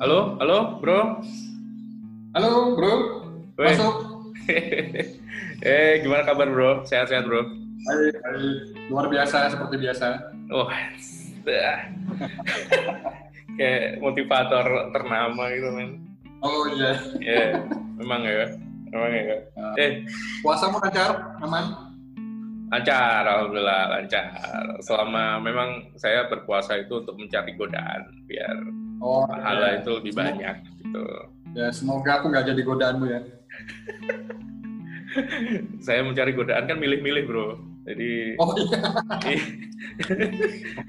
Halo, halo, bro. Halo, bro. Weh. Masuk. eh, gimana kabar, bro? Sehat-sehat, bro? Baik, baik. Luar biasa seperti biasa. Oh, dah. kayak motivator ternama gitu, men. Oh iya. Ya, memang ya. Memang ya. Eh, Puasamu lancar, aman? lancar, alhamdulillah lancar. Selama memang saya berpuasa itu untuk mencari godaan biar Oh, pahala iya. itu lebih Semoga- banyak gitu. Ya, semoga aku nggak jadi godaanmu ya. Saya mencari godaan kan milih-milih, bro. Jadi, Oh iya,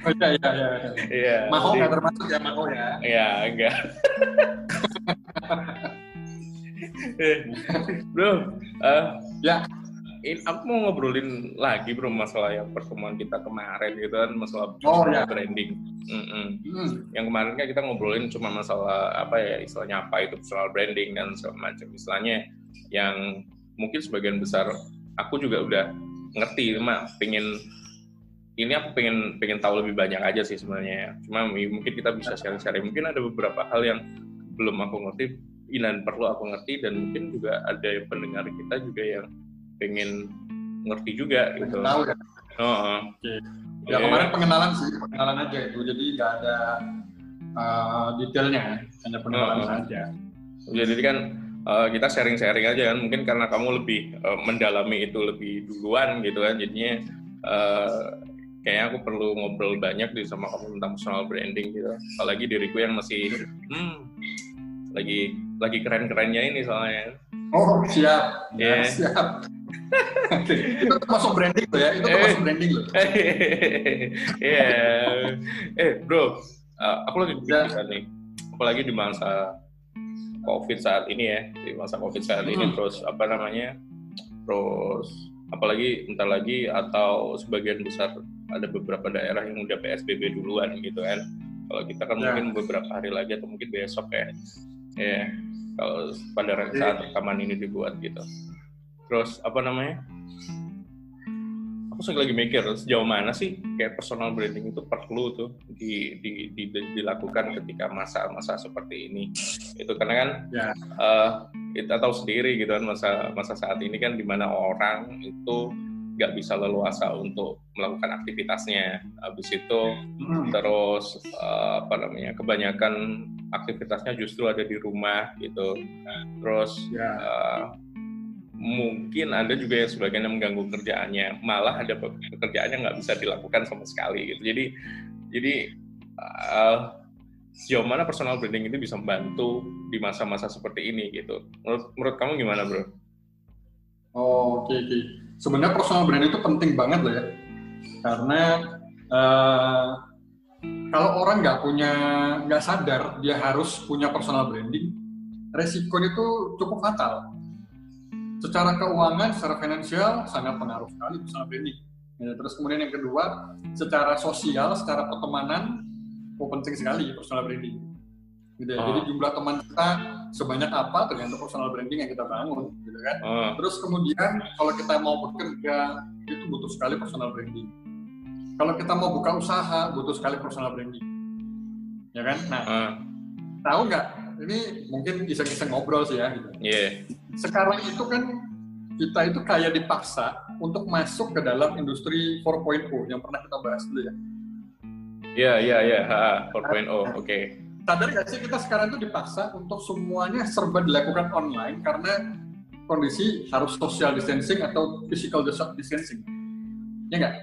oh, iya, iya, iya. iya. Maho jadi- nggak termasuk ya, Maho ya. Ya, enggak. Eh, bro, eh, Ya. Ini aku mau ngobrolin lagi bro masalah yang pertemuan kita kemarin gitu kan masalah Oh, ya. branding. Mm-mm. Hmm. Yang kemarin kan kita ngobrolin cuma masalah apa ya istilahnya apa itu personal branding dan segala macam istilahnya yang mungkin sebagian besar aku juga udah ngerti cuma pengen ini aku pengen pengen tahu lebih banyak aja sih sebenarnya cuma mungkin kita bisa sharing-sharing mungkin ada beberapa hal yang belum aku ngerti dan perlu aku ngerti dan mungkin juga ada yang pendengar kita juga yang pengen ngerti juga gitu tahu ya. Oh, oh. Oke. Iya. Ya kemarin pengenalan sih, pengenalan aja itu. Jadi nggak ada uh, detailnya, hanya pengenalan Oh, oh. saja. Ya, jadi kan eh, kita sharing-sharing aja kan mungkin karena kamu lebih eh, mendalami itu lebih duluan gitu kan jadinya eh, kayaknya aku perlu ngobrol banyak di sama kamu tentang personal branding gitu apalagi diriku yang masih hmm, lagi lagi keren-kerennya ini soalnya Oh siap, ya, siap. Itu termasuk branding loh ya, itu Eh. termasuk branding loh. Iya. eh bro eh, aku lagi kepikiran nih apalagi di masa covid saat ini ya di masa covid saat ini Hmm. terus apa namanya terus apalagi entar lagi atau sebagian besar ada beberapa daerah yang udah PSBB duluan gitu kan kalau kita kan Ya. mungkin beberapa hari lagi atau mungkin besok ya ya kalau pada saat rekaman ini dibuat gitu terus apa namanya aku sering lagi mikir sejauh mana sih kayak personal branding itu perlu tuh di, di, di- di- dilakukan ketika masa-masa seperti ini itu karena kan Ya. eh, kita tahu sendiri gitu kan masa masa saat ini kan di mana orang itu nggak bisa leluasa untuk melakukan aktivitasnya habis itu Hmm. terus eh, apa namanya kebanyakan aktivitasnya justru ada di rumah gitu terus Ya. eh, mungkin ada juga yang sebagian yang mengganggu kerjaannya malah ada pe- pekerjaan yang nggak bisa dilakukan sama sekali gitu jadi jadi eh, sejauh mana personal branding itu bisa membantu di masa-masa seperti ini gitu menurut menurut kamu gimana bro? Oh, oke oke. Sebenarnya personal branding itu penting banget loh ya, karena eh, kalau orang nggak punya nggak sadar dia harus punya personal branding, resikonya itu cukup fatal. Secara keuangan, secara finansial sangat pengaruh sekali personal branding. Ya, terus kemudian yang kedua, secara sosial, secara pertemanan, oh, penting sekali personal branding. Gitu ya. Oh. Jadi jumlah teman kita sebanyak apa tergantung personal branding yang kita bangun, gitu kan? Oh, Terus kemudian kalau kita mau bekerja itu butuh sekali personal branding. Kalau kita mau buka usaha butuh sekali personal branding. Ya kan? Nah, ah, tahu nggak? Ini mungkin iseng-iseng ngobrol sih ya. Gitu. iya, Sekarang itu kan kita itu kayak dipaksa untuk masuk ke dalam industri 4.0 yang pernah kita bahas dulu ya. iya, iya, iya, ha, 4.0, oke. Sadar nggak sih kita sekarang itu dipaksa untuk semuanya serba dilakukan online karena kondisi harus social distancing atau physical distancing. Ya nggak?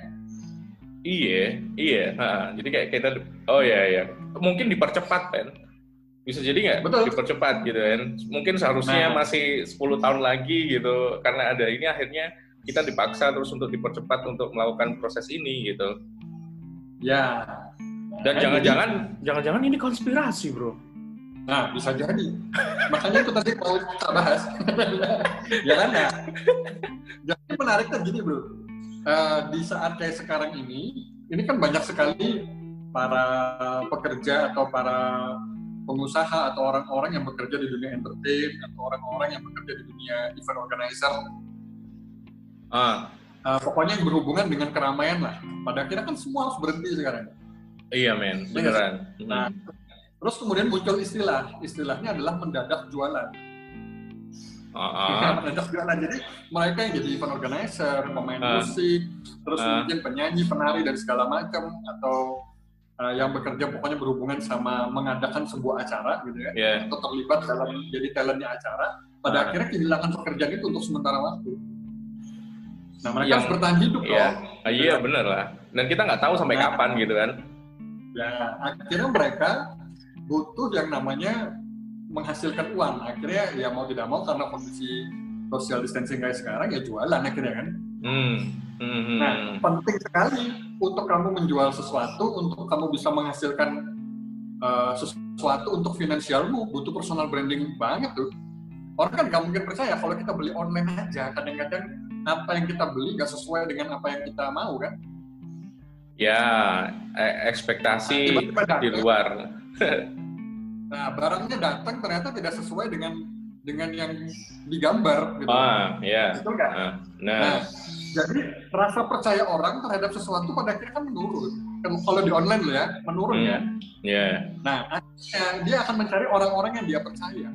Iya, iya. ha, jadi kayak kita, oh iya, iya. Mungkin dipercepat, kan? Bisa jadi nggak? Betul. Dipercepat gitu kan. Mungkin seharusnya Nah. masih 10 tahun lagi gitu. Karena ada ini akhirnya kita dipaksa terus untuk dipercepat untuk melakukan proses ini gitu. Ya. Dan Nah, jangan-jangan, jangan-jangan ini konspirasi, bro. Nah, bisa jadi. Makanya itu tadi mau kita bahas. ya kan? Nah, jadi menarik kan gini, bro. Eh, di saat kayak sekarang ini, ini kan banyak sekali para pekerja atau para pengusaha atau orang-orang yang bekerja di dunia entertain atau orang-orang yang bekerja di dunia event organizer. Ah, Eh, pokoknya yang berhubungan dengan keramaian lah. Pada akhirnya kan semua harus berhenti sekarang. iya men, beneran. Nah, Terus kemudian muncul istilah, istilahnya adalah mendadak jualan. Uh-uh. mendadak jualan. Jadi mereka yang jadi event organizer, pemain Uh. musik, terus Uh. mungkin penyanyi, penari dan segala macam atau uh, yang bekerja pokoknya berhubungan sama mengadakan sebuah acara gitu ya, Ya. atau terlibat dalam jadi talentnya acara, pada Uh. akhirnya kehilangan pekerjaan itu untuk sementara waktu. Nah mereka Yang- harus bertahan hidup Iya, dong. Ah, iya bener lah. Dan kita nggak tahu sampai Nah. kapan gitu kan. Ya, akhirnya mereka butuh yang namanya menghasilkan uang. Akhirnya ya mau tidak mau karena kondisi social distancing kayak sekarang ya jualan akhirnya kan. Hmm. Hmm, hmm, Nah, penting sekali untuk kamu menjual sesuatu, untuk kamu bisa menghasilkan uh, sesuatu untuk finansialmu, butuh personal branding banget tuh. Orang kan nggak mungkin percaya kalau kita beli online aja, kadang-kadang apa yang kita beli nggak sesuai dengan apa yang kita mau kan. Ya, eh, ekspektasi Tiba-tiba datang. di luar. Nah, barangnya datang ternyata tidak sesuai dengan dengan yang digambar gitu. Ah, ya. Betul nggak? Ah, Nah, Nah, jadi rasa percaya orang terhadap sesuatu pada akhirnya kan menurun. Kalau- Kalau di online loh ya, menurun Hmm. ya. ya. Nah, akhirnya dia akan mencari orang-orang yang dia percaya.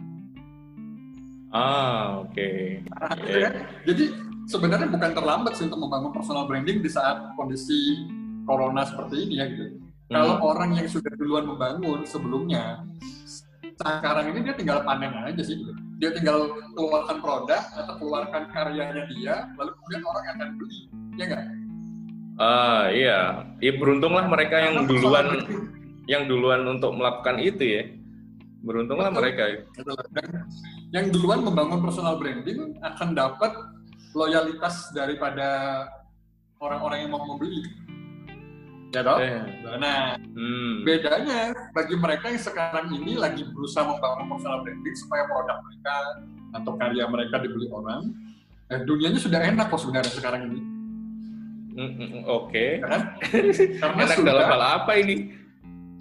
Ah, oke. Nah, gitu Iya. Jadi sebenarnya bukan terlambat sih untuk membangun personal branding di saat kondisi corona seperti ini ya gitu. Kalau Hmm. orang yang sudah duluan membangun sebelumnya, sekarang ini dia tinggal panen aja sih gitu. Dia tinggal keluarkan produk atau keluarkan karyanya dia, lalu kemudian orang akan beli, ya nggak? Ah, iya. Ya beruntunglah mereka yang Karena duluan yang duluan untuk melakukan itu ya. Beruntunglah Betul. mereka. Dan yang duluan membangun personal branding akan dapat loyalitas daripada orang-orang yang mau membeli. Ya toh? Eh, Nah, hmm. bedanya bagi mereka yang sekarang ini lagi berusaha membangun personal branding supaya produk mereka atau karya mereka dibeli orang, eh, dunianya sudah enak kok sebenarnya sekarang ini. Mm, mm, mm, Oke. ya kan? Karena Enak sudah, dalam hal apa ini?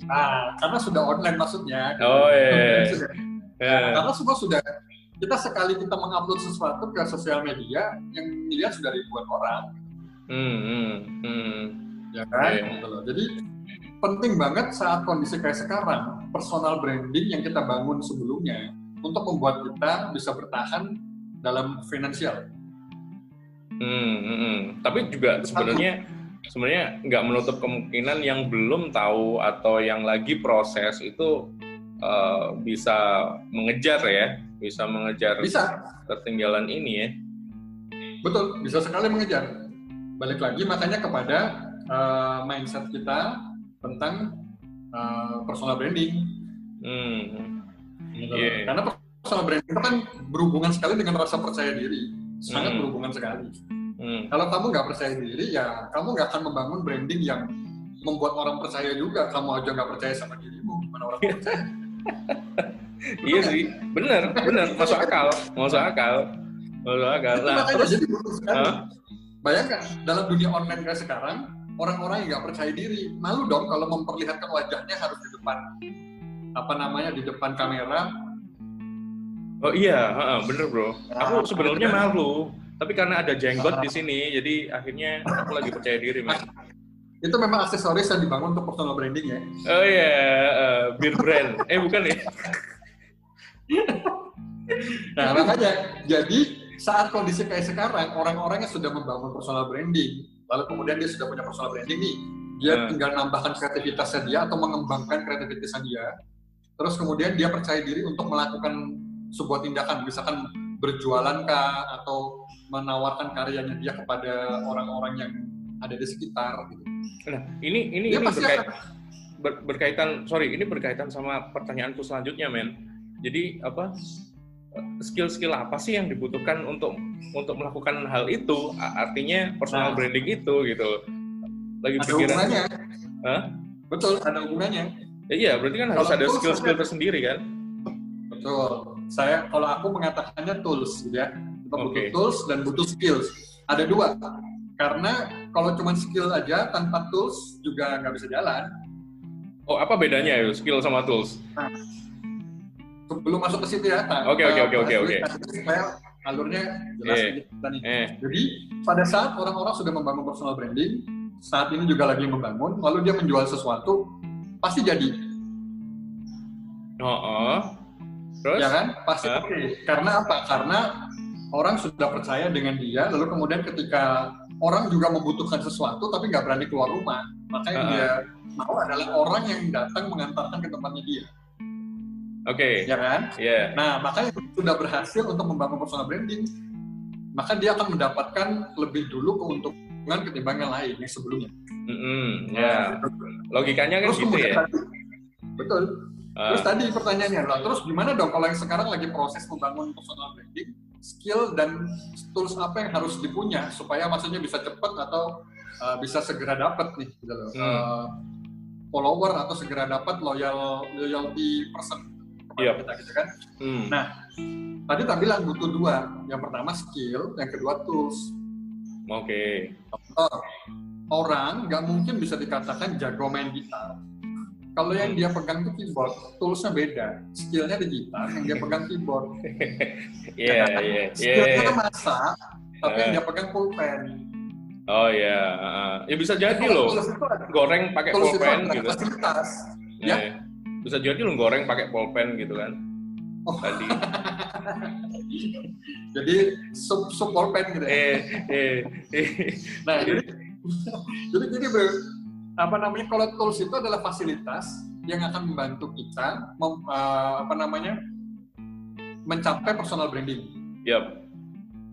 ah, karena sudah online maksudnya. Oh, iya. Sudah- Ya. Karena semua sudah kita sekali kita mengupload sesuatu ke sosial media yang dilihat sudah ribuan orang, Hmm, hmm, hmm. Ya kan? Gitu loh. Jadi penting banget saat kondisi kayak sekarang personal branding yang kita bangun sebelumnya untuk membuat kita bisa bertahan dalam finansial. Hmm, hmm, hmm. Tapi juga sebenarnya sebenarnya nggak menutup kemungkinan yang belum tahu atau yang lagi proses itu eh, bisa mengejar ya, bisa mengejar Bisa, ketinggalan ini ya. betul, bisa sekali mengejar. Balik lagi makanya kepada uh, mindset kita tentang uh, personal branding. Hmm, Gitu. Iya. Karena personal branding itu kan berhubungan sekali dengan rasa percaya diri, sangat Hmm. berhubungan sekali. hmm. Kalau kamu nggak percaya diri, ya kamu nggak akan membangun branding yang membuat orang percaya juga. Kamu aja nggak percaya sama dirimu, gimana orang percaya? Iya sih, bener, bener, masuk akal, masuk akal, masuk akal. Nah, terus, jadi. Hah? Bayangkan dalam dunia online kayak sekarang, orang-orang yang nggak percaya diri malu dong kalau memperlihatkan wajahnya harus di depan apa namanya di depan kamera. oh iya, heeh, bener bro. Aku sebenarnya malu, tapi karena ada jenggot di sini, jadi akhirnya aku lagi percaya diri, man. Itu memang aksesoris yang dibangun untuk personal branding ya. Oh iya, eh, beer brand. Eh bukan ya? Nah makanya jadi saat kondisi kayak sekarang orang-orang yang sudah membangun personal branding, lalu kemudian dia sudah punya personal branding nih, dia Hmm. tinggal nambahkan kreativitasnya dia atau mengembangkan kreativitasnya dia, terus kemudian dia percaya diri untuk melakukan sebuah tindakan, misalkan berjualan kah atau menawarkan karyanya dia kepada orang-orang yang ada di sekitar gitu. Nah, ini ini Dia ini berkait, akan ber- berkaitan, sorry, ini berkaitan sama pertanyaanku selanjutnya, men. Jadi apa? Skill-skill apa sih yang dibutuhkan untuk untuk melakukan hal itu? Artinya personal Nah. branding itu gitu. Lagi ada pikiran. hubungannya. Hah? Betul, ada hubungannya. Ya, iya, berarti kan harus Kalau ada tools skill-skill ada. tersendiri kan? Betul. Saya kalau aku mengatakannya tools gitu ya. Kita butuh Oke. tools dan butuh skills. Ada dua. Karena kalau cuma skill aja tanpa tools juga nggak bisa jalan. Oh, apa bedanya ya skill sama tools? Sebelum masuk ke situ ya. Oke, oke, oke, oke, oke. Supaya alurnya jelas kita nih. Eh, Jadi pada saat orang-orang sudah membangun personal branding, saat ini juga lagi membangun, lalu dia menjual sesuatu, pasti jadi. Oh, oh. terus? Ya kan? Pasti Hah? oke. Karena apa? Karena orang sudah percaya dengan dia, lalu kemudian ketika orang juga membutuhkan sesuatu tapi nggak berani keluar rumah, maka yang dia mau adalah orang yang datang mengantarkan ke tempatnya dia, Oke, ya kan? ya. Nah, makanya sudah berhasil untuk membangun personal branding, maka dia akan mendapatkan lebih dulu keuntungan ketimbang yang lain yang sebelumnya. Mm-mm, ya. Nah, Logikanya kan terus gitu ya. tadi, betul. Ah, Terus tadi pertanyaannya adalah, terus gimana dong kalau yang sekarang lagi proses membangun personal branding, skill dan tools apa yang harus dipunya supaya maksudnya bisa cepat atau uh, bisa segera dapat nih, gitu loh. Hmm. Uh, follower atau segera dapat loyal loyalty person kepada Iya. kita gitu kan. hmm. Nah, Tadi tak bilang butuh dua, yang pertama skill, yang kedua tools. Oke. Contoh, orang nggak mungkin bisa dikatakan jago main gitar. Kalau yang dia pegang itu keyboard, toolsnya beda. Skillnya di gitar, yang dia pegang keyboard. Iya, iya, Skillnya iya. masak, tapi yang Eh. dia pegang pulpen. Oh iya, ah. ya bisa jadi loh. Goreng pakai tools itu pulpen gitu. fasilitas. Ya. Eh, Bisa jadi lo goreng pakai pulpen gitu kan. Oh. Tadi. Jadi sup sup pulpen gitu. ya. Eh, eh, eh. Nah, jadi jadi gini bro, apa namanya kalau tools itu adalah fasilitas yang akan membantu kita mem- eh, apa namanya mencapai personal branding, Yap.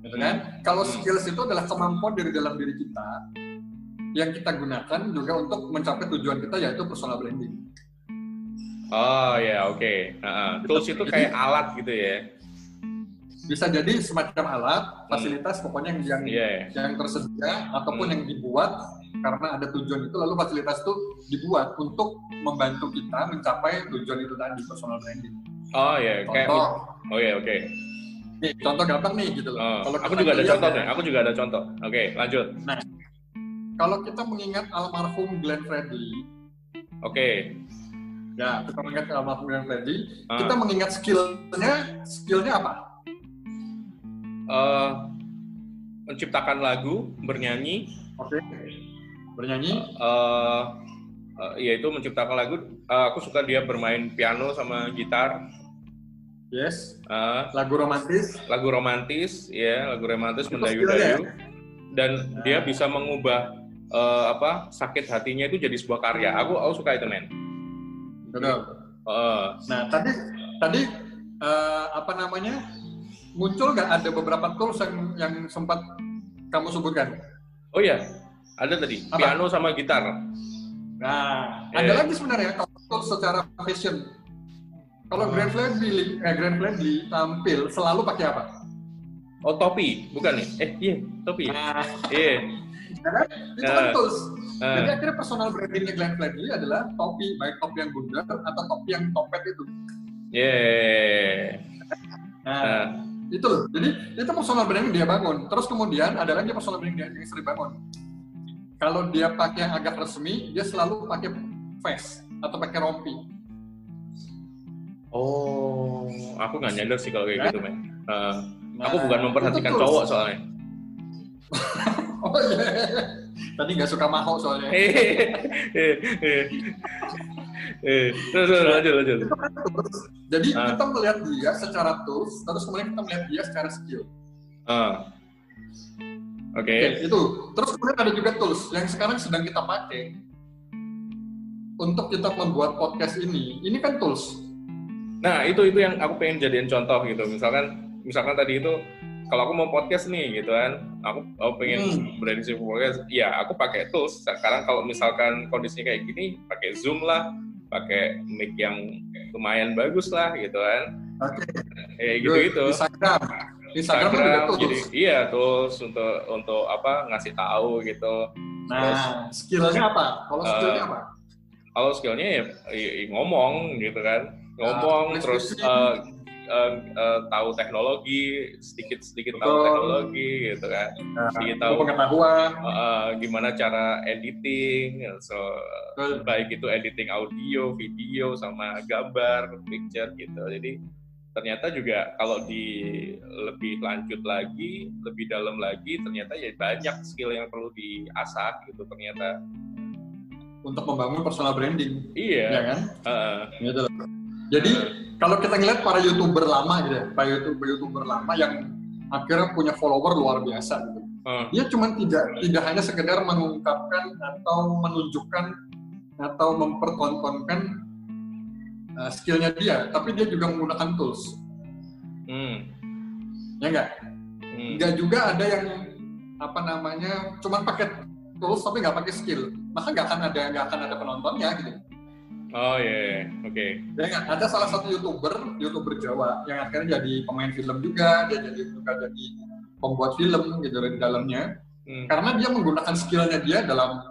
gitu kan? Kalau Hmm. skills itu adalah kemampuan dari dalam diri kita yang kita gunakan juga untuk mencapai tujuan kita yaitu personal branding. Oh ya, oke. Ah, ah. Tools itu kayak alat gitu ya. Bisa jadi semacam alat, fasilitas pokoknya yang yang, Iya. yang tersedia ataupun Hmm. yang dibuat karena ada tujuan itu lalu fasilitas itu dibuat untuk membantu kita mencapai tujuan itu tadi personal branding. Oh ya, kayak Contoh, Oh ya, oke. nih, contoh gampang nih gitu loh. Oh, Kalau aku juga ada contoh ya, nih. Aku juga ada contoh. Oke, lanjut. Kalau kita mengingat almarhum Glenn Fredly, Oke. Ya kita mengingat almarhum Glenn Fredly, Ah. kita mengingat skillnya, skillnya apa? Eh, menciptakan lagu, bernyanyi, Oke, bernyanyi. eh eh, yaitu menciptakan lagu. Eh, aku suka dia bermain piano sama gitar. Yes. Eh, Lagu romantis. lagu romantis, ya, lagu romantis mendayu-dayu. Dan Nah. dia bisa mengubah eh, apa sakit hatinya itu jadi sebuah karya. Aku aku suka itu men. Betul. Eh, Nah, tadi tadi eh, apa namanya? Muncul nggak ada beberapa tools yang yang sempat kamu sebutkan? oh ya, ada tadi Apa? piano sama gitar. Nah, Eh. ada lagi sebenarnya kalau tools secara fashion. Kalau Oh. Grand Fledly, eh, Grand Fledly tampil selalu pakai apa? Oh topi, bukan nih? Eh iya topi. ya? Nah, Iya. itu kan Eh. tools. Eh, Jadi akhirnya personal brandingnya Glenn Fredly adalah topi, baik topi yang bundar atau topi yang topet itu. yeah. Nah, Nah, itu loh. Jadi itu personal branding dia bangun. Terus kemudian ada lagi personal branding dia yang sering bangun. Kalau dia pakai yang agak resmi, dia selalu pakai vest atau pakai rompi. oh, aku nggak nyadar sih kalau kayak Ya. gitu men. Eh, Nah, aku bukan memperhatikan cowok soalnya. Oh iya. Tadi nggak suka maho soalnya. Eh, eh, eh, eh. Terus, terus, lanjut, lanjut. Jadi Ah. kita melihat dia secara tools, terus kemudian kita melihat dia secara skill. Ah. Oke. Oke, itu. Terus kemudian ada juga tools yang sekarang sedang kita pakai untuk kita membuat podcast ini. Ini kan tools. Nah, itu itu yang aku pengen jadiin contoh gitu. Misalkan misalkan tadi itu kalau aku mau podcast nih gitu kan, aku, aku pengen Hmm. branding sebuah podcast, ya aku pakai tools. Sekarang kalau misalkan kondisinya kayak gini, pakai Zoom lah, pakai mic yang lumayan bagus lah gitu kan. Oke. Kayak gitu-gitu. Instagram. Instagram, kan Instagram, jadi iya tools untuk untuk apa ngasih tahu gitu. Nah, skillnya apa? Kalau Eh, skillnya apa? Kalau skillnya ya, ya- ya ngomong gitu kan, ngomong Nah, terus prescription. Eh, eh, tahu teknologi, sedikit sedikit tahu teknologi gitu kan, Nah, sedikit tahu pengetahuan. eh, gimana cara editing, so Betul. baik itu editing audio, video sama gambar, picture gitu. Jadi ternyata juga kalau di lebih lanjut lagi, lebih dalam lagi, ternyata ya banyak skill yang perlu diasah gitu ternyata. Untuk membangun personal branding. Iya. Ya kan? eh, Gitu loh. Jadi kalau kita ngeliat para youtuber lama gitu ya, para youtuber youtuber lama yang akhirnya punya follower luar biasa gitu. Hmm. Dia cuma tidak tidak hanya sekedar mengungkapkan atau menunjukkan atau mempertontonkan uh, skillnya dia, tapi dia juga menggunakan tools. Hmm. Ya enggak? Hmm. Enggak juga ada yang apa namanya cuma pakai tools tapi nggak pakai skill, maka nggak akan ada nggak akan ada penontonnya gitu. Oh iya, yeah, yeah. oke. Okay. Ya ada salah satu youtuber, youtuber Jawa yang akhirnya jadi pemain film juga, dia jadi juga jadi pembuat film gitu di dalamnya. Hmm. Karena dia menggunakan skillnya dia dalam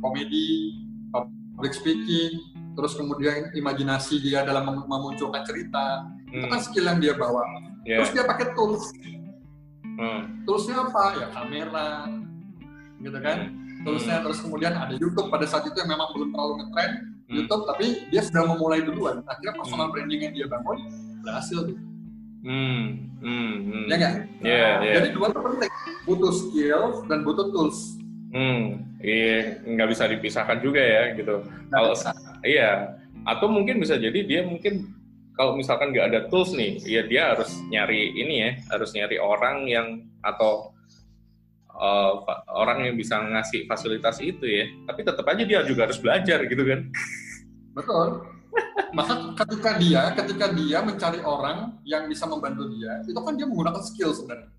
komedi, public speaking, terus kemudian imajinasi dia dalam memunculkan cerita, hmm. itu kan skill yang dia bawa. Yeah. Terus dia pakai tools. Hmm. Toolsnya apa? Ya kamera, gitu kan. Hmm. Toolsnya terus kemudian ada YouTube pada saat itu yang memang belum terlalu ngetrend. YouTube tapi dia sudah memulai duluan akhirnya personal hmm. branding yang dia bangun berhasil gitu hmm. Hmm. Hmm. ya nggak yeah, yeah. jadi dua itu penting butuh skill dan butuh tools hmm iya nggak bisa dipisahkan juga ya gitu kalau iya atau mungkin bisa jadi dia mungkin kalau misalkan nggak ada tools nih, ya dia harus nyari ini ya, harus nyari orang yang atau uh, orang yang bisa ngasih fasilitas itu ya. Tapi tetap aja dia juga harus belajar gitu kan. Betul. Maka ketika dia, ketika dia mencari orang yang bisa membantu dia, itu kan dia menggunakan skill sebenarnya.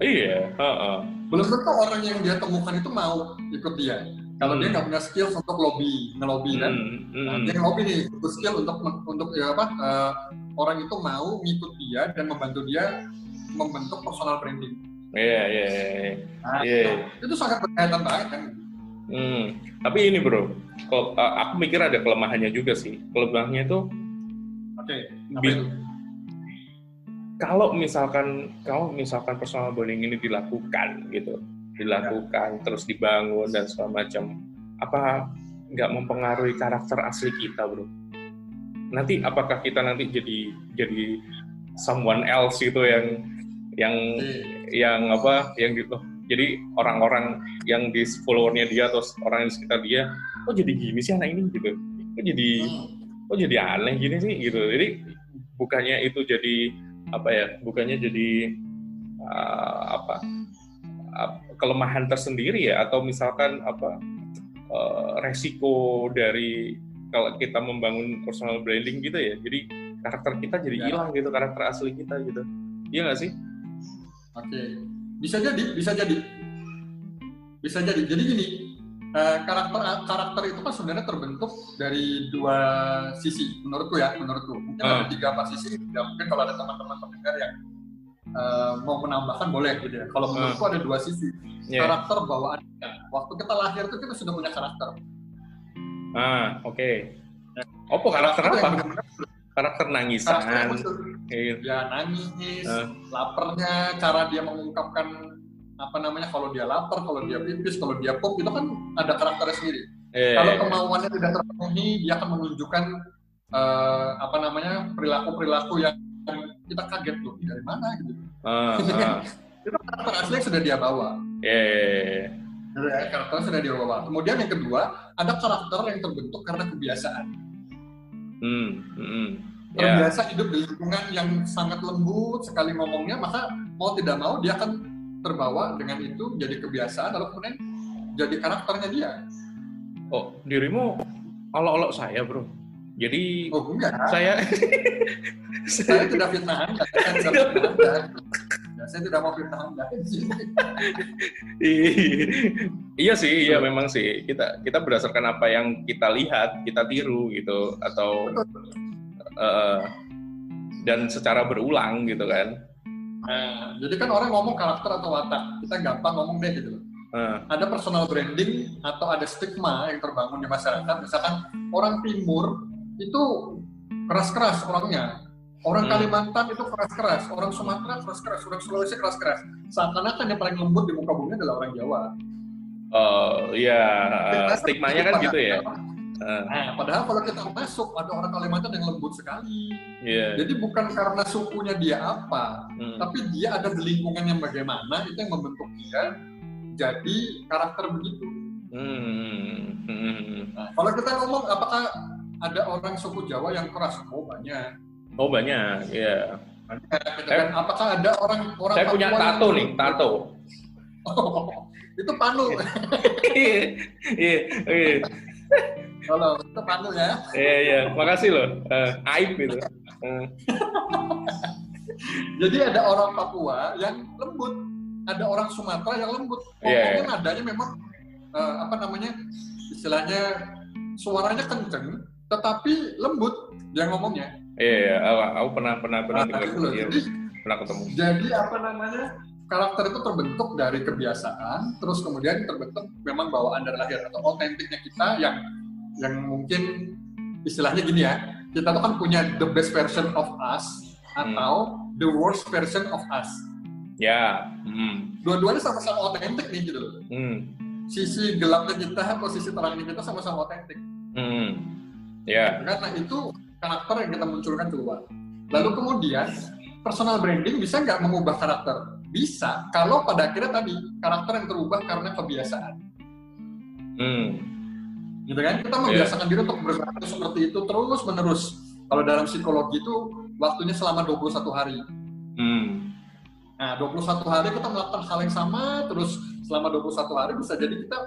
Iya. Uh -uh. Belum tentu orang yang dia temukan itu mau ikut dia. Kalau hmm. dia nggak punya skill untuk lobby, ngelobi kan, hmm. Hmm. Nah, dia ngelobi nih, butuh skill untuk untuk ya apa? Uh, orang itu mau ngikut dia dan membantu dia membentuk personal branding. Iya, iya, iya. iya. Nah, yeah. itu, itu sangat berkaitan banget kan. Hmm. Tapi ini bro, kalau aku mikir ada kelemahannya juga sih. Kelemahannya itu, oke, okay. kalau misalkan kalau misalkan personal branding ini dilakukan gitu, dilakukan ya. terus dibangun dan segala macam, apa nggak mempengaruhi karakter asli kita bro? Nanti apakah kita nanti jadi jadi someone else gitu yang yang hmm. Yang apa yang gitu jadi orang-orang yang di followernya dia atau orang yang di sekitar dia kok jadi gini sih anak ini? Gitu. Kok jadi hmm. kok jadi aneh gini sih? Gitu. Jadi bukannya itu jadi apa ya bukannya jadi uh, apa uh, kelemahan tersendiri ya atau misalkan apa uh, resiko dari kalau kita membangun personal branding gitu ya. Jadi karakter kita jadi ya. hilang gitu karakter asli kita gitu. Iya nggak sih oke. Bisa jadi bisa jadi. Bisa jadi. Jadi gini uh, karakter karakter itu kan sebenarnya terbentuk dari dua sisi menurutku ya menurutku. Mungkin uh. ada tiga empat sisi. Ya mungkin kalau ada teman-teman pendengar yang uh, mau menambahkan boleh gitu ya. Kalau menurutku uh. ada dua sisi. Yeah. karakter bawaan waktu kita lahir itu kita sudah punya karakter. Ah oke. Okay. oh karakter apa karakter nangisan iya. ya nangis uh. laparnya cara dia mengungkapkan apa namanya kalau dia lapar kalau dia pipis kalau dia pup itu kan ada karakternya sendiri yeah. kalau kemauannya tidak terpenuhi dia akan menunjukkan uh, apa namanya perilaku perilaku yang kita kaget tuh dari mana gitu uh, uh. itu karakter asli yang sudah dia bawa yeah. Ya, karakter sudah dia bawa kemudian yang kedua ada karakter yang terbentuk karena kebiasaan Hmm, hmm, terbiasa yeah. hidup di lingkungan yang sangat lembut sekali ngomongnya, maka mau tidak mau dia akan terbawa dengan itu jadi kebiasaan, lalu kemudian jadi karakternya dia. Oh, dirimu olok-olok saya, bro. Jadi oh, enggak. saya saya tidak fitnah anda, saya tidak fitnah anda. Ya, saya tidak mau fitnah anda. iya sih, iya memang sih. Kita kita berdasarkan apa yang kita lihat, kita tiru gitu atau uh, dan secara berulang gitu kan. Nah, jadi kan orang ngomong karakter atau watak, kita gampang ngomong deh gitu loh. Uh. Ada personal branding atau ada stigma yang terbangun di masyarakat. Misalkan orang Timur itu keras-keras orangnya. Orang hmm. Kalimantan itu keras-keras, orang Sumatera keras-keras, orang Sulawesi keras-keras. Seakan-akan yang paling lembut di muka bumi adalah orang Jawa. Oh iya, uh, stigmanya kan gitu ya. Uh. Nah, padahal kalau kita masuk ada orang Kalimantan yang lembut sekali. Yeah. Jadi bukan karena sukunya dia apa, hmm. tapi dia ada di lingkungan yang bagaimana itu yang membentuk dia jadi karakter begitu. Hmm. Hmm. Nah, kalau kita ngomong apakah ada orang suku Jawa yang keras? Oh banyak. Oh banyak, iya. Gitu kan. Apakah ada orang orang Saya punya tato yang- nih, tato. Oh, itu panu. Iya, iya, iya, Kalau itu panu ya. iya, iya. Makasih loh. Eh, aib itu. Eh, Jadi ada orang Papua yang lembut, ada orang Sumatera yang lembut. Iya, Ngomongnya nadanya memang eh, apa namanya istilahnya suaranya kenceng, tetapi lembut dia ngomongnya. Iya, iya. Aku, aku pernah pernah pernah Nah, dengar. Iya, Jadi pernah ketemu. jadi apa namanya karakter itu terbentuk dari kebiasaan, terus kemudian terbentuk memang bawaan dari lahir atau otentiknya kita yang yang mungkin istilahnya gini ya, kita tuh kan punya the best version of us atau the worst version of us. Ya. Hmm. Dua-duanya sama-sama otentik nih gitu loh. Hmm. Sisi gelapnya kita, posisi terangnya kita sama-sama otentik. Hmm. Ya. Karena itu karakter yang kita munculkan keluar. Lalu kemudian personal branding bisa nggak mengubah karakter? Bisa, kalau pada akhirnya tadi karakter yang terubah karena kebiasaan. Hmm. Gitu kan? Kita membiasakan diri untuk berperilaku seperti itu terus menerus. Kalau dalam psikologi itu waktunya selama 21 hari. Hmm. Nah, 21 hari kita melakukan hal yang sama terus selama 21 hari bisa jadi kita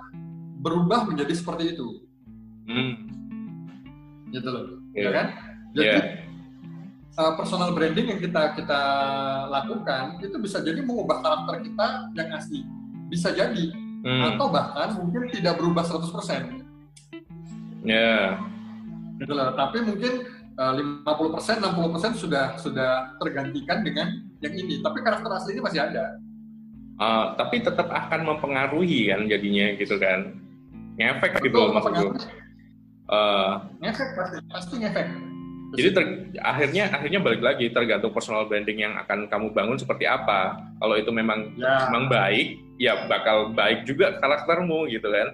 berubah menjadi seperti itu. Hmm. Gitu loh. Iya. Ya kan? Jadi Iya. uh, personal branding yang kita kita lakukan itu bisa jadi mengubah karakter kita yang asli. Bisa jadi Hmm. atau bahkan mungkin tidak berubah 100%. Ya. Gitu loh. Tapi mungkin uh, 50%, 60% sudah sudah tergantikan dengan yang ini. Tapi karakter asli ini masih ada. Ah, tapi tetap akan mempengaruhi kan jadinya gitu kan. Ngefek gitu Betul, loh maksud gue. mempengaruhi. Eh, Ngefek pasti, pasti ngefek. Jadi ter- akhirnya akhirnya balik lagi tergantung personal branding yang akan kamu bangun seperti apa. Kalau itu memang ya memang baik, ya bakal baik juga karaktermu gitu kan.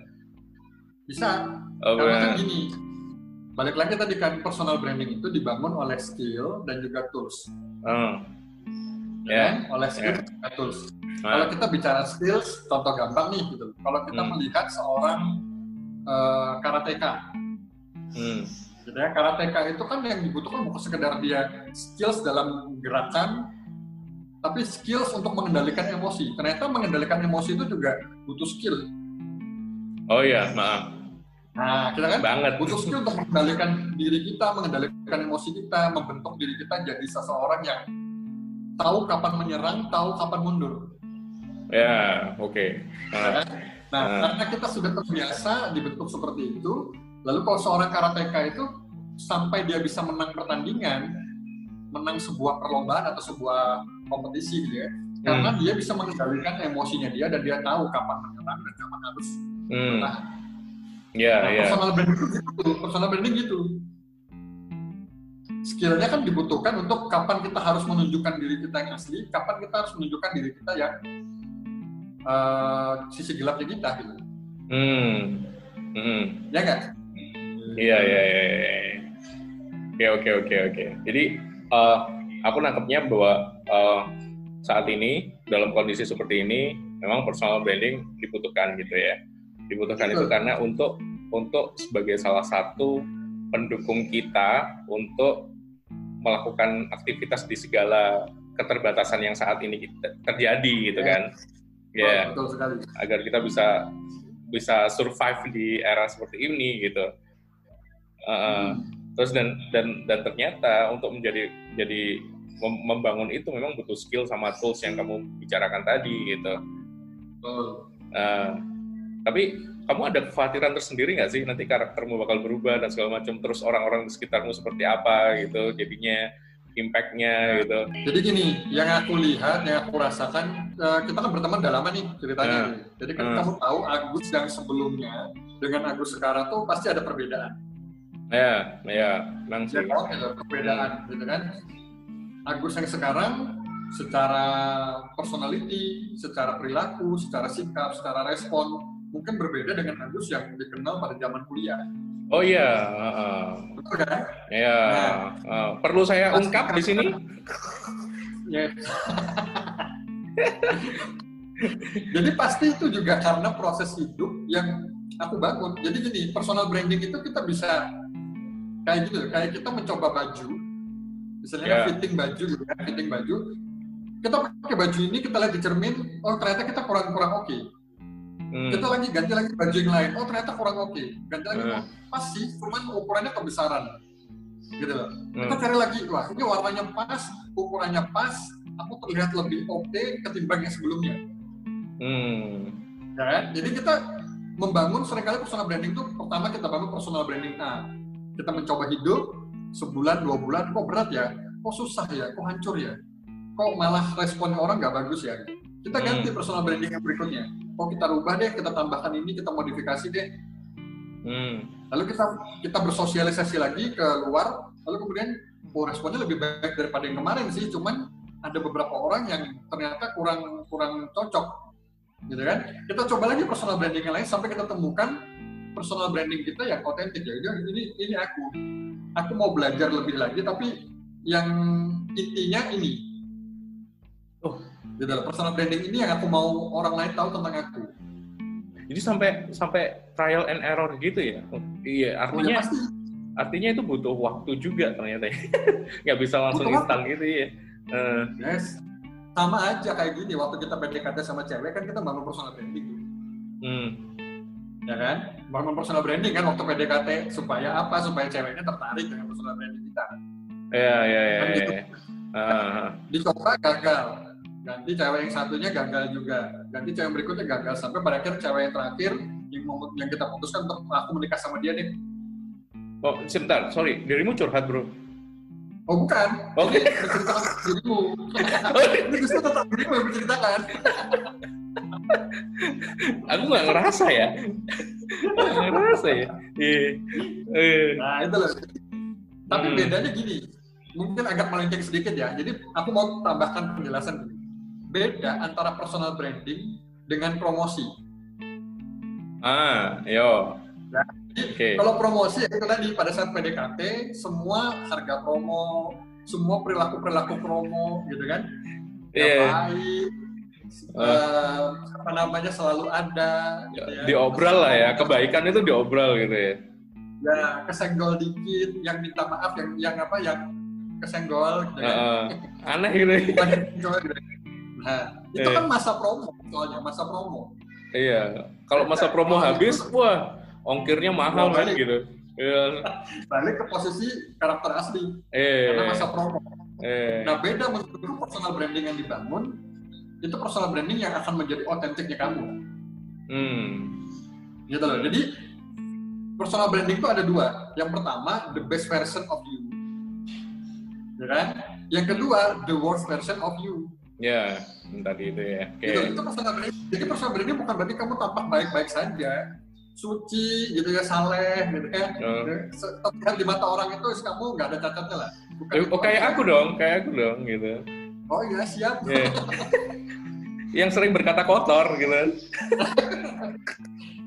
bisa. Eh, Karena kan gini, balik lagi tadi kan personal branding itu dibangun oleh skill dan juga tools. eh, ya Ya, kan? oleh skill ya. dan tools. eh, Kalau kita bicara skills, contoh gampang nih gitu. Kalau kita Hmm. melihat seorang eh, karateka, hmm, gitu ya, karateka itu kan yang dibutuhkan bukan sekedar dia skills dalam gerakan, tapi skills untuk mengendalikan emosi. Ternyata mengendalikan emosi itu juga butuh skill. Oh iya, maaf. Nah, kita kan Banget. butuh skill untuk mengendalikan diri kita, mengendalikan emosi kita, membentuk diri kita jadi seseorang yang tahu kapan menyerang, tahu kapan mundur. Ya, oke. Ah, Nah, Hmm. karena kita sudah terbiasa dibentuk seperti itu, lalu kalau seorang karateka itu sampai dia bisa menang pertandingan, menang sebuah perlombaan atau sebuah kompetisi gitu ya, karena dia bisa mengendalikan emosinya dia dan dia tahu kapan menyerang dan kapan harus hmm. Ya, Nah, ya. personal branding itu gitu, personal branding gitu. Skillnya kan dibutuhkan untuk kapan kita harus menunjukkan diri kita yang asli, kapan kita harus menunjukkan diri kita yang eh, sisi gelapnya kita gitu. Hmm. Hmm. Ya nggak? Iya, iya, iya. iya. Oke, oke, oke, oke. Jadi eh, aku nangkepnya bahwa eh, saat ini dalam kondisi seperti ini memang personal branding dibutuhkan gitu ya. Dibutuhkan itu karena untuk untuk sebagai salah satu pendukung kita untuk melakukan aktivitas di segala keterbatasan yang saat ini kita- terjadi gitu Ya. kan. Ya betul sekali. agar kita bisa bisa survive di era seperti ini gitu. Uh, terus dan dan dan ternyata untuk menjadi jadi mem- membangun itu memang butuh skill sama tools yang kamu bicarakan tadi gitu. Uh, tapi kamu ada kekhawatiran tersendiri nggak sih nanti karaktermu bakal berubah dan segala macam terus orang-orang di sekitarmu seperti apa gitu jadinya impact-nya gitu. Jadi gini, yang aku lihat, yang aku rasakan, eh, kita kan berteman udah lama nih ceritanya. Nih. Jadi kan Hmm. kamu tahu Agus yang sebelumnya dengan Agus sekarang tuh pasti ada perbedaan. Ya, ya, memang Ya kan, ada perbedaan gitu kan. Agus yang sekarang secara personality, secara perilaku, secara sikap, secara respon mungkin berbeda dengan Agus yang dikenal pada zaman kuliah. Oh iya, uh, Betul kan? ya. Nah. uh, perlu saya ungkap di sini? Ya. Jadi pasti itu juga karena proses hidup yang aku bangun. Jadi gini, personal branding itu kita bisa kayak gitu, kayak kita mencoba baju, misalnya Yeah. fitting baju, gitu kan, fitting baju. Kita pakai baju ini, kita lihat di cermin, oh ternyata kita kurang-kurang oke. Hmm. Kita lagi ganti lagi baju yang lain, oh ternyata kurang oke. Ganti lagi, oh, pas sih, cuman ukurannya kebesaran. Gitu loh. Kita Hmm. cari lagi, wah ini warnanya pas, ukurannya pas, aku terlihat lebih oke ketimbang yang sebelumnya. Hmm. Ya? Jadi kita membangun sering kali personal branding itu pertama kita bangun personal branding nah kita mencoba hidup sebulan dua bulan kok berat ya? Kok susah ya? Kok hancur ya? Kok malah respon orang nggak bagus ya? Kita Hmm. ganti personal branding yang berikutnya. Kok kita rubah deh kita tambahkan ini kita modifikasi deh. Hmm. lalu kita kita bersosialisasi lagi ke luar lalu kemudian oh responnya lebih baik daripada yang kemarin sih. Cuman ada beberapa orang yang ternyata kurang kurang cocok. Gitu kan? Kita coba lagi personal branding yang lain sampai kita temukan personal branding kita yang otentik ya Jadi, ini ini aku aku mau belajar lebih lagi tapi yang intinya ini Oh. gitu personal branding ini yang aku mau orang lain tahu tentang aku Jadi sampai sampai trial and error gitu ya? Oh, iya, Oh, ya artinya pasti artinya itu butuh waktu juga ternyata. ya. Nggak bisa langsung Butuh instan gitu ya. Eh, Yes. Sama aja kayak gini waktu kita PDKT sama cewek kan kita bangun personal branding tuh. hmm. Ya kan? Bangun personal branding kan waktu PDKT supaya apa? Supaya ceweknya tertarik dengan personal branding kita. Ya, ya, ya. Kan gitu. ya. Ah, Dicoba gagal. Ganti cewek yang satunya gagal juga. Ganti cewek yang berikutnya gagal sampai pada akhir cewek yang terakhir yang mau yang kita putuskan untuk aku menikah sama dia deh. Oh, sebentar, sorry, dirimu curhat bro. Oh bukan. Oke. Ini menceritakan dirimu. Ini justru tetap dirimu yang menceritakan. Aku nggak ngerasa ya. Nggak ngerasa ya. Iya. Eh. Nah itu loh. Tapi Hmm. bedanya gini, mungkin agak melenceng sedikit ya. Jadi aku mau tambahkan penjelasan dulu. Beda antara personal branding dengan promosi. Ah, yo. Jadi Oke. kalau promosi ya itu tadi pada saat PDKT semua harga promo, semua perilaku perilaku promo gitu kan, yang Iya. baik, Eh, apa namanya selalu ada. Gitu ya. Diobral lah ya, kebaikan itu diobral gitu ya. Ya kesenggol dikit, yang minta maaf, yang yang apa, yang kesenggol gitu kan. Heeh. Aneh gitu. ya. Gitu. Nah, itu Eh. kan masa promo soalnya, masa promo. Iya. Kalau masa promo habis, wah, ongkirnya mahal kan gitu. Iya. Balik ke posisi karakter asli Eh. karena masa promo. Eh. Nah, beda menurutku personal branding yang dibangun itu personal branding yang akan menjadi otentiknya kamu. Hmm. Gitu loh. Jadi personal branding itu ada dua. Yang pertama, the best version of you. Ya kan? Yang kedua, the worst version of you. Ya, tadi itu ya. Oke. Gitu. Itu personal branding. Jadi personal branding bukan berarti kamu tampak baik-baik saja. Suci gitu ya, saleh gitu ya. Oh. Terlihat di mata orang itu kamu nggak ada cacatnya lah. Bukan itu. Oh, kayak aku dong, kayak aku dong gitu. Oh iya siap. Iya. Yang sering berkata kotor gitu.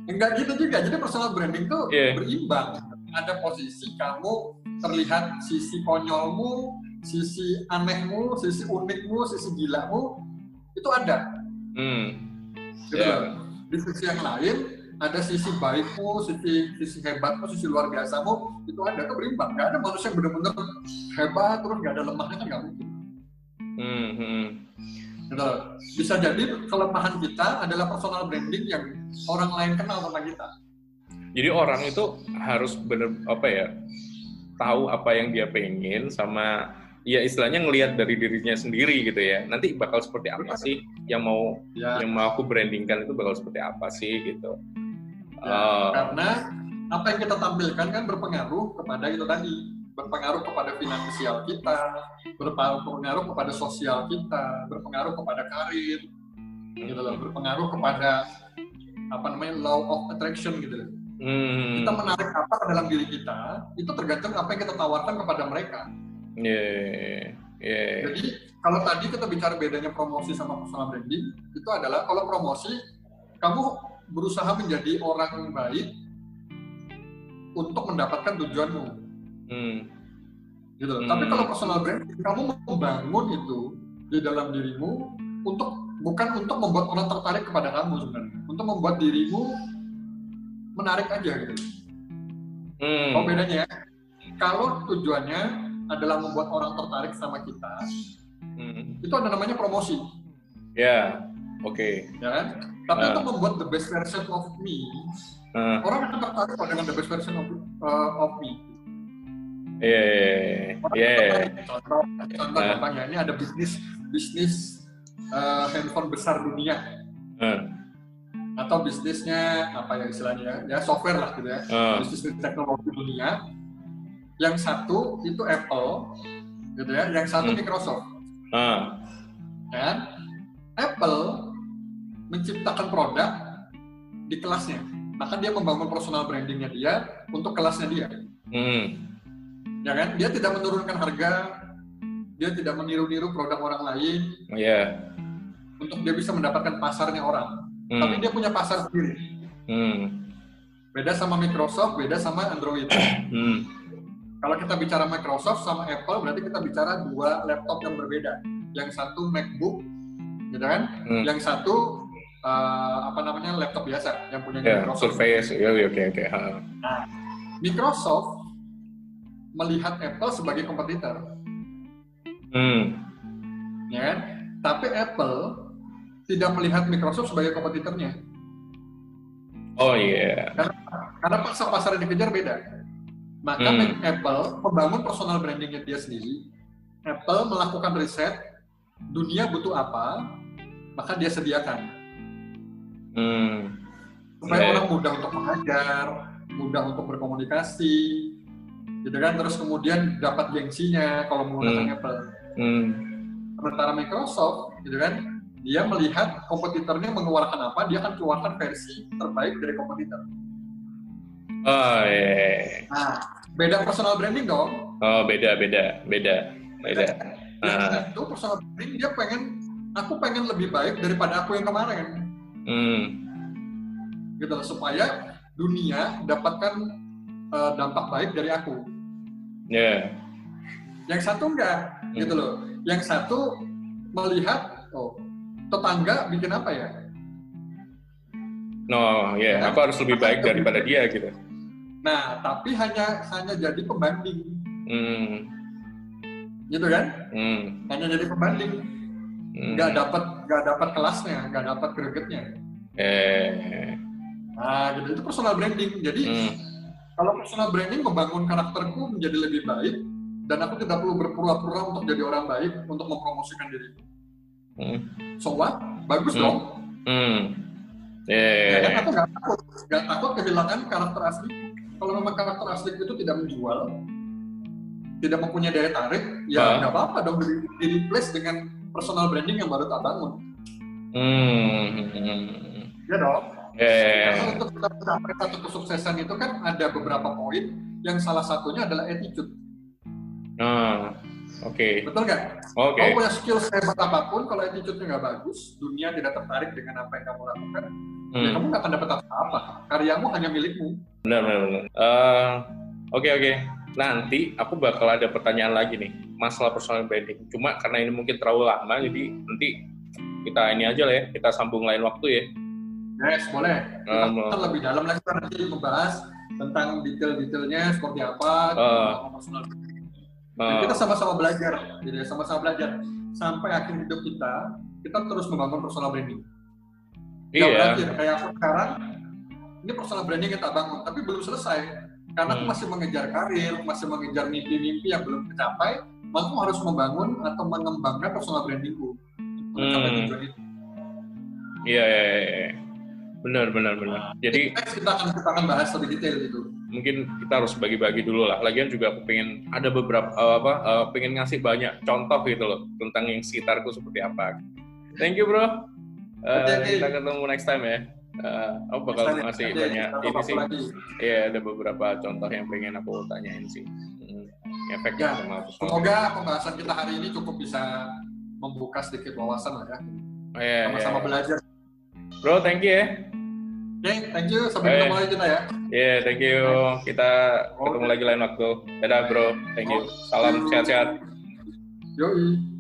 Enggak gitu juga. Jadi personal branding tuh Iya. berimbang. Ada posisi kamu terlihat sisi konyolmu, sisi anehmu, sisi unikmu, sisi gilamu itu ada. Hmm. Gitu loh. Di sisi yang lain ada sisi baikmu, sisi sisi hebatmu, sisi luar biasamu itu ada itu berimbang. Gak ada manusia yang benar-benar hebat terus gak ada lemahnya kan nggak mungkin. Hmm. hmm. Gitu loh. Bisa jadi kelemahan kita adalah personal branding yang orang lain kenal tentang kita. Jadi orang itu harus bener apa ya tahu apa yang dia pengen sama ya istilahnya ngelihat dari dirinya sendiri gitu ya. Nanti bakal seperti apa sih yang mau Ya, yang mau aku brandingkan itu bakal seperti apa sih gitu. Ya, Oh, karena apa yang kita tampilkan kan berpengaruh kepada itu tadi berpengaruh kepada finansial kita berpengaruh kepada sosial kita berpengaruh kepada karir gitu loh. Berpengaruh kepada apa namanya law of attraction gitu loh. Hmm, kita menarik apa ke dalam diri kita itu tergantung apa yang kita tawarkan kepada mereka. Yeah, yeah. jadi kalau tadi kita bicara bedanya promosi sama personal branding itu adalah kalau promosi kamu berusaha menjadi orang baik untuk mendapatkan tujuanmu Hmm, gitu. Hmm. Tapi kalau personal branding kamu membangun itu di dalam dirimu untuk bukan untuk membuat orang tertarik kepada kamu sebenarnya, untuk membuat dirimu menarik aja gitu. hmm. Oh bedanya ya. kalau tujuannya adalah membuat orang tertarik sama kita, Hmm. itu ada namanya promosi, Ya, oke. ya kan? Tapi Ah. untuk membuat the best version of me, Nah, orang akan tertarik dengan the best version of, uh, of me. Iya, iya, iya. Contoh, contoh Ah. gampang ya, ini ada bisnis bisnis uh, handphone besar dunia Hmm. atau bisnisnya apa ya istilahnya ya, software lah gitu ya, Ah. bisnis teknologi dunia. Yang satu itu Apple, gitu ya, yang satu Hmm. Microsoft. Ah. kan? Apple menciptakan produk di kelasnya. Maka dia membangun personal brandingnya dia untuk kelasnya dia. Hmm. Ya kan? Dia tidak menurunkan harga, dia tidak meniru-niru produk orang lain Iya. untuk dia bisa mendapatkan pasarnya orang. Tapi Hmm. dia punya pasar sendiri. Hmm. Beda sama Microsoft, beda sama Android. Hmm. Kalau kita bicara Microsoft sama Apple, berarti kita bicara dua laptop yang berbeda. Yang satu MacBook, gitu kan? Hmm. Yang satu uh, apa namanya laptop biasa yang punya Ya, Microsoft. Surface. Ya, oke, oke. Ha. Microsoft melihat Apple sebagai kompetitor, Hmm. ya kan? Tapi Apple tidak melihat Microsoft sebagai kompetitornya, Oh iya. karena pasar pasar yang dikejar beda. Maka Hmm. Apple membangun personal brandingnya dia sendiri. Apple melakukan riset, dunia butuh apa, maka dia sediakan Hmm. supaya Yeah. orang mudah untuk mengajar, mudah untuk berkomunikasi, gitu kan? Terus kemudian dapat gengsinya kalau menggunakan Apple. Hmm. sementara Microsoft gitu kan dia melihat kompetitornya mengeluarkan apa dia akan keluarkan versi terbaik dari kompetitor Oh iya. nah beda personal branding dong Oh beda, beda, beda, beda. yang Ah. itu personal branding dia pengen aku pengen lebih baik daripada aku yang kemarin Hmm. gitu supaya dunia dapatkan eh, dampak baik dari aku Ya. yang satu enggak gitu loh yang satu melihat oh tetangga bikin apa ya No, ya. Aku harus lebih baik daripada dia gitu. nah tapi hanya hanya jadi pembanding Hmm. gitu kan Hmm. hanya jadi pembanding hmm. nggak dapat nggak dapat kelasnya nggak dapat gregetnya Eh. nah gitu itu personal branding jadi Hmm. Kalau personal branding membangun karakterku menjadi lebih baik dan aku tidak perlu berpura-pura untuk jadi orang baik untuk mempromosikan diriku Hmm. so what bagus Hmm. dong Hmm. ya kan Eh. aku nggak takut nggak takut kehilangan karakter asli kalau memang karakter asli itu tidak menjual tidak mempunyai daya tarik Ah. ya nggak apa-apa dong di, di replace dengan personal branding yang baru tak bangun Hmm. ya dong Eh. Karena untuk mencapai satu kesuksesan itu kan ada beberapa poin yang salah satunya adalah attitude. Ah. Oke. Betul nggak? Oke. Kamu punya skill sehebat apa pun, kalau attitude-nya nggak bagus, dunia tidak tertarik dengan apa yang kamu lakukan, ya Hmm. kamu nggak akan dapat apa-apa. Karyamu hanya milikmu. Benar, benar, benar. Eh, Oke, oke. Nanti aku bakal ada pertanyaan lagi nih, masalah personal branding. Cuma karena ini mungkin terlalu lama, jadi nanti kita ini aja lah ya, kita sambung lain waktu ya. Yes, boleh. Kita Um, lebih dalam lagi nanti membahas tentang detail-detailnya seperti apa, Uh. personal. Dan Eh, kita sama-sama belajar, jadi sama-sama belajar sampai akhir hidup kita, kita terus membangun personal branding. Iya, berakhir. kayak aku sekarang ini personal branding tak bangun tapi belum selesai karena aku Hmm. masih mengejar karir masih mengejar mimpi-mimpi yang belum tercapai maka aku harus membangun atau mengembangkan personal brandingku untuk mencapai Hmm. tujuan itu iya, iya, iya. Benar, benar, benar. Jadi kita akan kita akan bahas lebih detail itu mungkin kita harus bagi-bagi dulu lah. Lagian juga aku pengen ada beberapa eh, apa, eh, pengen ngasih banyak contoh gitu loh tentang yang sekitarku seperti apa. Thank you bro. Eh, Oke, oke. kita ketemu next time ya. Eh, aku bakal Next time, ngasih banyak ini sih. Iya, ada beberapa contoh yang pengen aku tanyain sih. Hmm, efek Ya, sama semoga pembahasan kita hari ini cukup bisa membuka sedikit wawasan lah ya branding. Iya, sama-sama iya. belajar Bro, thank you ya. oke thank you sampai ketemu lagi kita ya Iya, thank you. Kita ketemu lagi lain waktu. Dadah bro, thank you. Salam sehat-sehat. Yoi.